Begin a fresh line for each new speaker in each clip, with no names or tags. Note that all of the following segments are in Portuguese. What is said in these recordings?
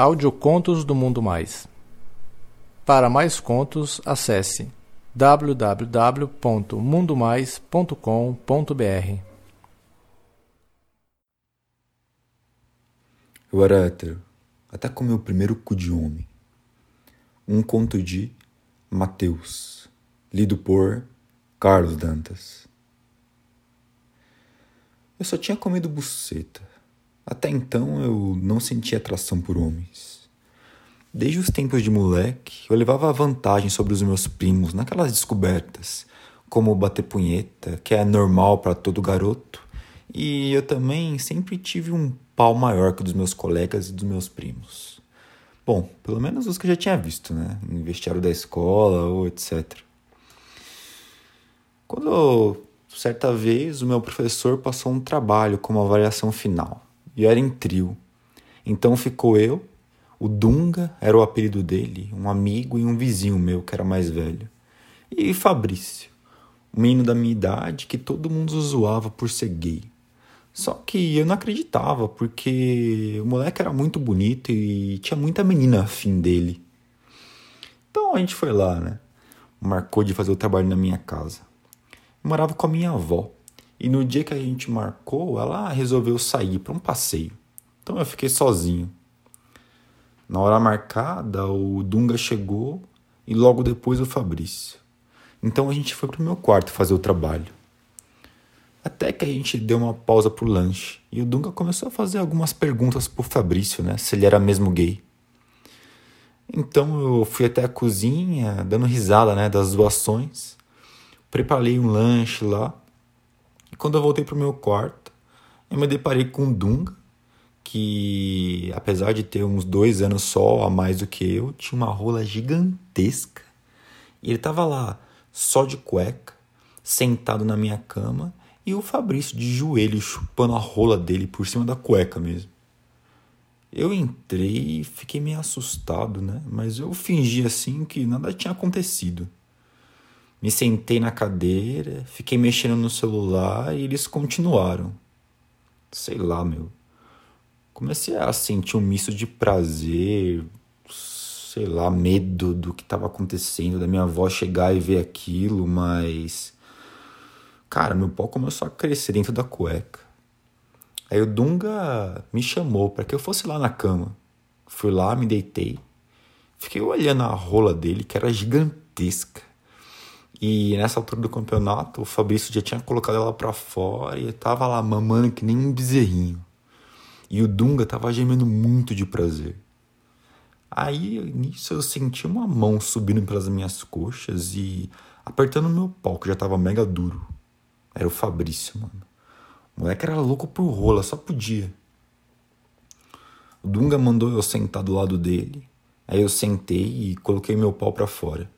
Audiocontos do Mundo Mais. Para mais contos, acesse www.mundomais.com.br.
Eu era hétero, até com meu primeiro cu de homem. Um conto de Mateus, lido por Carlos Dantas. Eu só tinha comido buceta. Até então eu não sentia atração por homens. Desde os tempos de moleque, eu levava vantagem sobre os meus primos naquelas descobertas, como bater punheta, que é normal para todo garoto, e eu também sempre tive um pau maior que o dos meus colegas e dos meus primos. Bom, pelo menos os que eu já tinha visto, né? Em vestiário da escola ou etc. Quando, certa vez, o meu professor passou um trabalho como avaliação final e era em trio. Então ficou eu, o Dunga era o apelido dele, um amigo e um vizinho meu que era mais velho, e Fabrício, um menino da minha idade que todo mundo zoava por ser gay. Só que eu não acreditava, porque o moleque era muito bonito e tinha muita menina afim dele. Então a gente foi lá, né? Marcou de fazer o trabalho na minha casa. Eu morava com a minha avó. E no dia que a gente marcou, ela resolveu sair para um passeio. Então eu fiquei sozinho. Na hora marcada, o Dunga chegou e logo depois o Fabrício. Então a gente foi pro meu quarto fazer o trabalho. Até que a gente deu uma pausa pro lanche e o Dunga começou a fazer algumas perguntas pro Fabrício, né? Se ele era mesmo gay. Então eu fui até a cozinha, dando risada, né, das doações. Preparei um lanche lá e quando eu voltei pro meu quarto, eu me deparei com o Dunga, que apesar de ter uns dois anos só a mais do que eu, tinha uma rola gigantesca. E ele tava lá, só de cueca, sentado na minha cama, e o Fabrício de joelho chupando a rola dele por cima da cueca mesmo. Eu entrei e fiquei meio assustado, né? Mas eu fingi assim que nada tinha acontecido. Me sentei na cadeira, fiquei mexendo no celular e eles continuaram. Sei lá, meu. Comecei a sentir um misto de prazer, sei lá, medo do que estava acontecendo, da minha avó chegar e ver aquilo, mas. Cara, meu pau começou a crescer dentro da cueca. Aí o Dunga me chamou para que eu fosse lá na cama. Fui lá, me deitei. Fiquei olhando a rola dele, que era gigantesca. E nessa altura do campeonato, o Fabrício já tinha colocado ela para fora e tava lá mamando que nem um bezerrinho. E o Dunga tava gemendo muito de prazer. Aí, nisso, eu senti uma mão subindo pelas minhas coxas e apertando meu pau, que já tava mega duro. Era o Fabrício, mano. O moleque era louco por rola, só podia. O Dunga mandou eu sentar do lado dele. Aí eu sentei e coloquei meu pau para fora.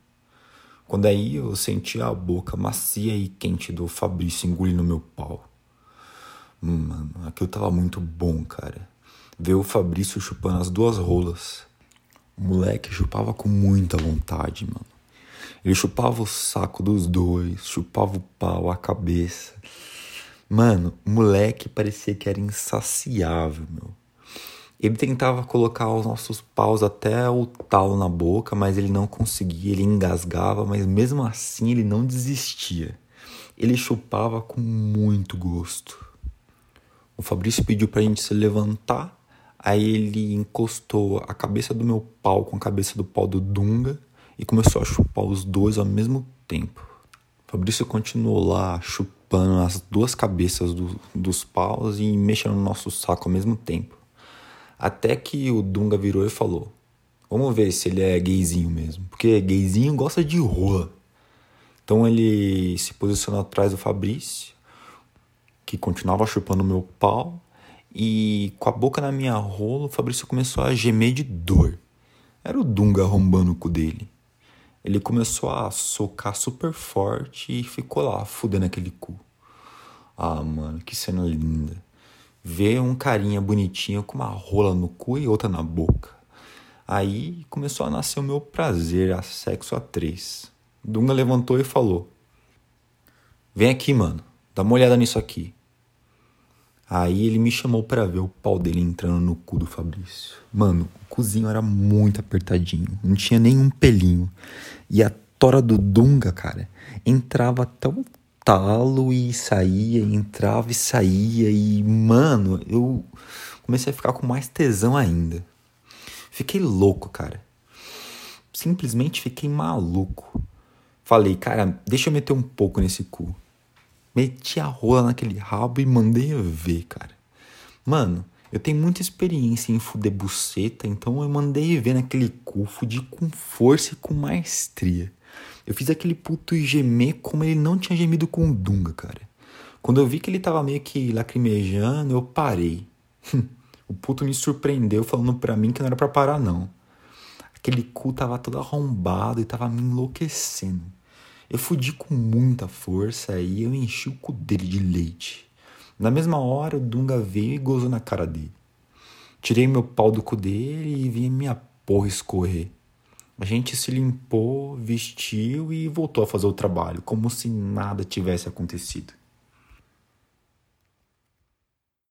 Quando aí eu senti a boca macia e quente do Fabrício engolindo meu pau. Mano, aquilo tava muito bom, cara. Ver o Fabrício chupando as duas rolas. O moleque chupava com muita vontade, mano. Ele chupava o saco dos dois, chupava o pau, a cabeça. Mano, o moleque parecia que era insaciável, meu. Ele tentava colocar os nossos paus até o talo na boca, mas ele não conseguia, ele engasgava, mas mesmo assim ele não desistia. Ele chupava com muito gosto. O Fabrício pediu pra gente se levantar, aí ele encostou a cabeça do meu pau com a cabeça do pau do Dunga e começou a chupar os dois ao mesmo tempo. O Fabrício continuou lá chupando as duas cabeças do, dos paus e mexendo no nosso saco ao mesmo tempo. Até que o Dunga virou e falou: Vamos ver se ele é gayzinho mesmo. Porque gayzinho gosta de rua. Então ele se posicionou atrás do Fabrício, que continuava chupando meu pau. E com a boca na minha rola, o Fabrício começou a gemer de dor. Era o Dunga arrombando o cu dele. Ele começou a socar super forte e ficou lá, fudendo aquele cu. Ah, mano, que cena linda ver um carinha bonitinho com uma rola no cu e outra na boca. Aí começou a nascer o meu prazer a sexo a três. Dunga levantou e falou: Vem aqui, mano, dá uma olhada nisso aqui. Aí ele me chamou para ver o pau dele entrando no cu do Fabrício. Mano, o cozinho era muito apertadinho, não tinha nenhum pelinho. E a tora do Dunga, cara, entrava até o talo e saía, entrava e saía. E, mano, eu comecei a ficar com mais tesão ainda. Fiquei louco, cara. Simplesmente fiquei maluco. Falei, cara, deixa eu meter um pouco nesse cu. Meti a rola naquele rabo e mandei ver, cara. Mano, eu tenho muita experiência em fuder buceta, então eu mandei ver naquele cu, fudi com força e com maestria. Eu fiz aquele puto gemer como ele não tinha gemido com o Dunga, cara. Quando eu vi que ele tava meio que lacrimejando, eu parei. o puto me surpreendeu falando pra mim que não era pra parar, não. Aquele cu tava todo arrombado e tava me enlouquecendo. Eu fudi com muita força e eu enchi o cu dele de leite. Na mesma hora, o Dunga veio e gozou na cara dele. Tirei meu pau do cu dele e vi minha porra escorrer. A gente se limpou, vestiu e voltou a fazer o trabalho, como se nada tivesse acontecido.